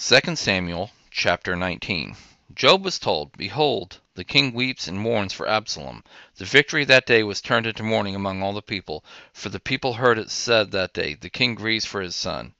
2 Samuel chapter 19. Joab was told, Behold, the king weeps and mourns for Absalom. The victory that day was turned into mourning among all the people, for the people heard it said that day, The king grieves for his son.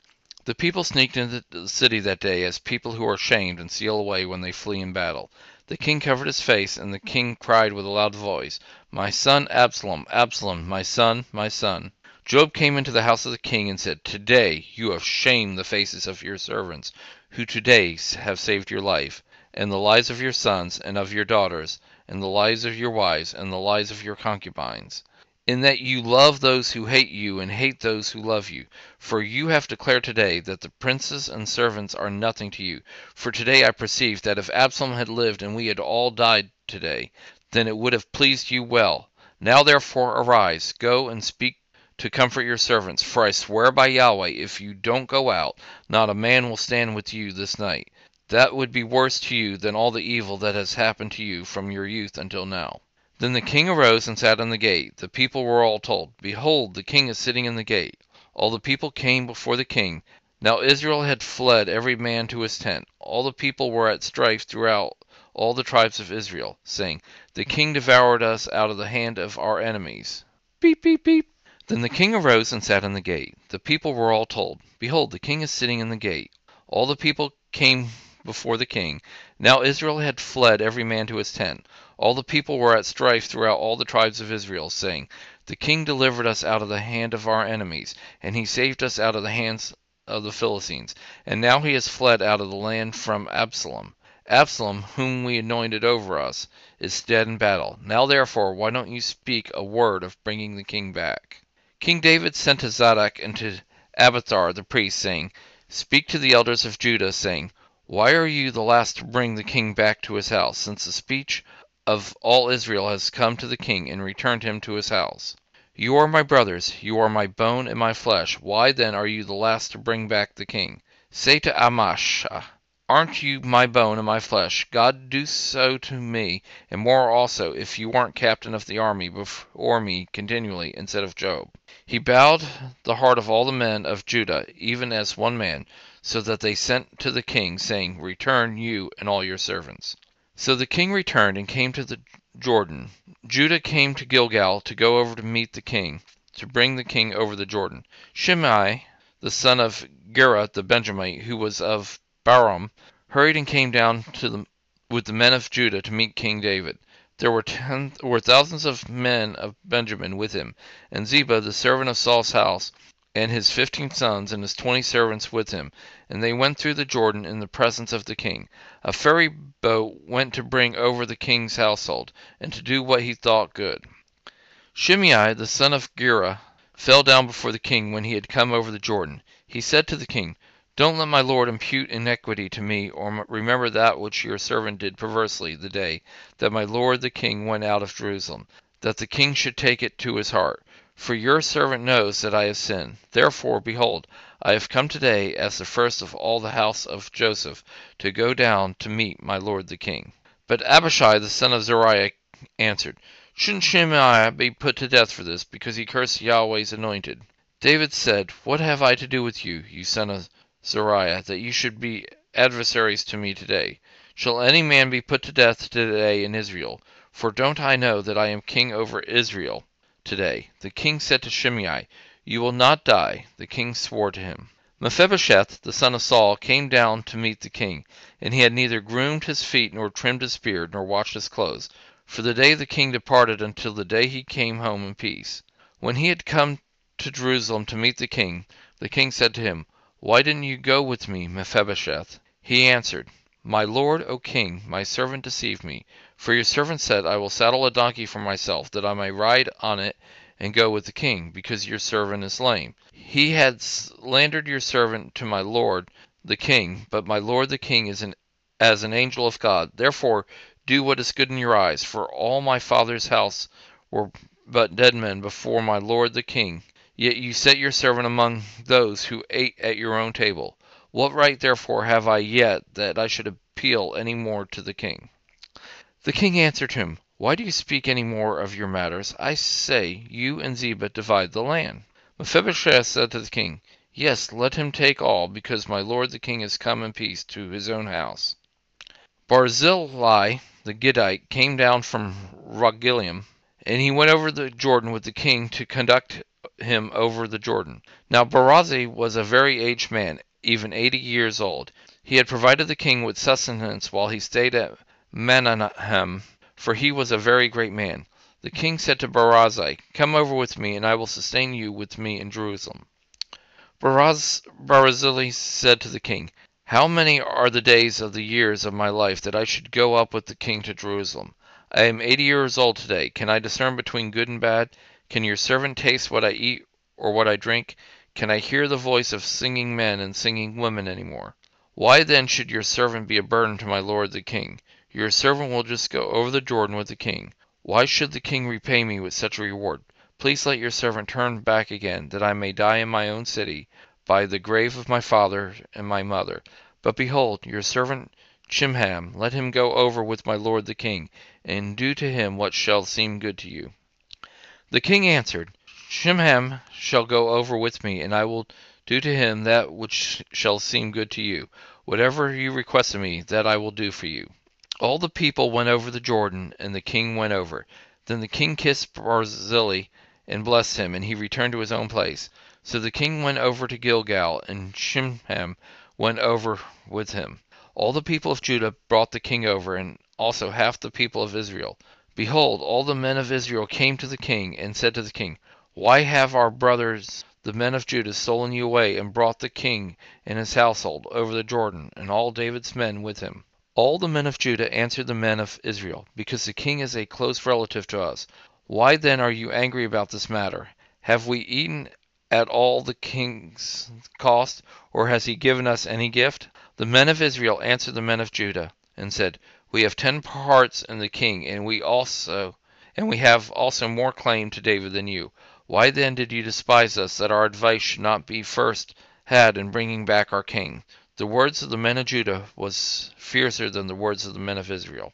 The people sneaked into the city that day as people who are shamed and steal away when they flee in battle. The king covered his face, and the king cried with a loud voice, My son Absalom, Absalom, my son, my son. Joab came into the house of the king and said, Today you have shamed the faces of your servants who today have saved your life, and the lives of your sons and of your daughters, and the lives of your wives, and the lives of your concubines, in that you love those who hate you and hate those who love you. For you have declared today that the princes and servants are nothing to you. For today I perceive that if Absalom had lived and we had all died today, then it would have pleased you well. Now therefore arise, go and speak to comfort your servants. For I swear by Yahweh, if you don't go out, not a man will stand with you this night. That would be worse to you than all the evil that has happened to you from your youth until now. Then the king arose and sat on the gate. The people were all told, Behold, the king is sitting in the gate. All the people came before the king. Now Israel had fled every man to his tent. All the people were at strife throughout all the tribes of Israel, saying, The king devoured us out of the hand of our enemies. Beep, beep, beep. Then the king arose and sat in the gate. The people were all told, Behold, the king is sitting in the gate. All the people came before the king. Now Israel had fled every man to his tent. All the people were at strife throughout all the tribes of Israel, saying, The king delivered us out of the hand of our enemies, and he saved us out of the hands of the Philistines. And now he has fled out of the land from Absalom. Absalom, whom we anointed over us, is dead in battle. Now therefore, why don't you speak a word of bringing the king back? King David sent to Zadok and to Abiathar the priest, saying, Speak to the elders of Judah, saying, Why are you the last to bring the king back to his house, since the speech of all Israel has come to the king and returned him to his house? You are my brothers, you are my bone and my flesh. Why then are you the last to bring back the king? Say to Amashah, Aren't you my bone and my flesh? God do so to me, and more also, if you weren't captain of the army before me continually, instead of Joab. He bowed the heart of all the men of Judah, even as one man, so that they sent to the king, saying, Return, you and all your servants. So the king returned and came to the Jordan. Judah came to Gilgal to go over to meet the king, to bring the king over the Jordan. Shimei, the son of Gera the Benjamite, who was of Bahurim, hurried and came down to the, with the men of Judah to meet King David. There were, ten, were thousands of men of Benjamin with him, and Ziba, the servant of Saul's house, and his fifteen sons and his twenty servants with him, and they went through the Jordan in the presence of the king. A ferry boat went to bring over the king's household, and to do what he thought good. Shimei, the son of Gera, fell down before the king when he had come over the Jordan. He said to the king, don't let my lord impute iniquity to me, or remember that which your servant did perversely the day that my lord the king went out of Jerusalem, that the king should take it to his heart. For your servant knows that I have sinned. Therefore, behold, I have come today as the first of all the house of Joseph to go down to meet my lord the king. But Abishai the son of Zeruiah answered, Shouldn't Shimei be put to death for this, because he cursed Yahweh's anointed? David said, What have I to do with you, you son of Zeruiah, that you should be adversaries to me today. Shall any man be put to death today in Israel? For don't I know that I am king over Israel today? The king said to Shimei, You will not die. The king swore to him. Mephibosheth, the son of Saul, came down to meet the king, and he had neither groomed his feet, nor trimmed his beard, nor washed his clothes, for the day the king departed until the day he came home in peace. When he had come to Jerusalem to meet the king, the king said to him, why didn't you go with me, Mephibosheth? He answered, My lord, O king, my servant deceived me. For your servant said, I will saddle a donkey for myself, that I may ride on it and go with the king, because your servant is lame. He had slandered your servant to my lord the king, but my lord the king is an, as an angel of God. Therefore do what is good in your eyes, for all my father's house were but dead men before my lord the king. Yet you set your servant among those who ate at your own table. What right therefore have I yet that I should appeal any more to the king? The king answered him, Why do you speak any more of your matters? I say, you and Ziba divide the land. Mephibosheth said to the king, Yes, let him take all, because my lord the king is come in peace to his own house. Barzillai the Gittite came down from Rogelim, and he went over the Jordan with the king to conduct him over the Jordan. Now Barzillai was a very aged man, even eighty years old. He had provided the king with sustenance while he stayed at Mahanaim, for he was a very great man. The king said to Barzillai, Come over with me, and I will sustain you with me in Jerusalem. Baraz- Barzillai said to the king, How many are the days of the years of my life that I should go up with the king to Jerusalem? I am eighty years old today. Can I discern between good and bad? Can your servant taste what I eat or what I drink? Can I hear the voice of singing men and singing women any more? Why then should your servant be a burden to my lord the king? Your servant will just go over the Jordan with the king. Why should the king repay me with such a reward? Please let your servant turn back again, that I may die in my own city, by the grave of my father and my mother. But behold, your servant Chimham, let him go over with my lord the king, and do to him what shall seem good to you. The king answered, Chimham shall go over with me, and I will do to him that which shall seem good to you. Whatever you request of me, that I will do for you. All the people went over the Jordan, and the king went over. Then the king kissed Barzillai and blessed him, and he returned to his own place. So the king went over to Gilgal, and Chimham went over with him. All the people of Judah brought the king over, and also half the people of Israel. Behold, all the men of Israel came to the king, and said to the king, Why have our brothers the men of Judah stolen you away, and brought the king and his household over the Jordan, and all David's men with him? All the men of Judah answered the men of Israel, Because the king is a close relative to us. Why then are you angry about this matter? Have we eaten at all the king's cost, or has he given us any gift? The men of Israel answered the men of Judah, and said, We have ten parts in the king, and we also and we have also more claim to David than you. Why then did you despise us, that our advice should not be first had in bringing back our king? The words of the men of Judah was fiercer than the words of the men of Israel.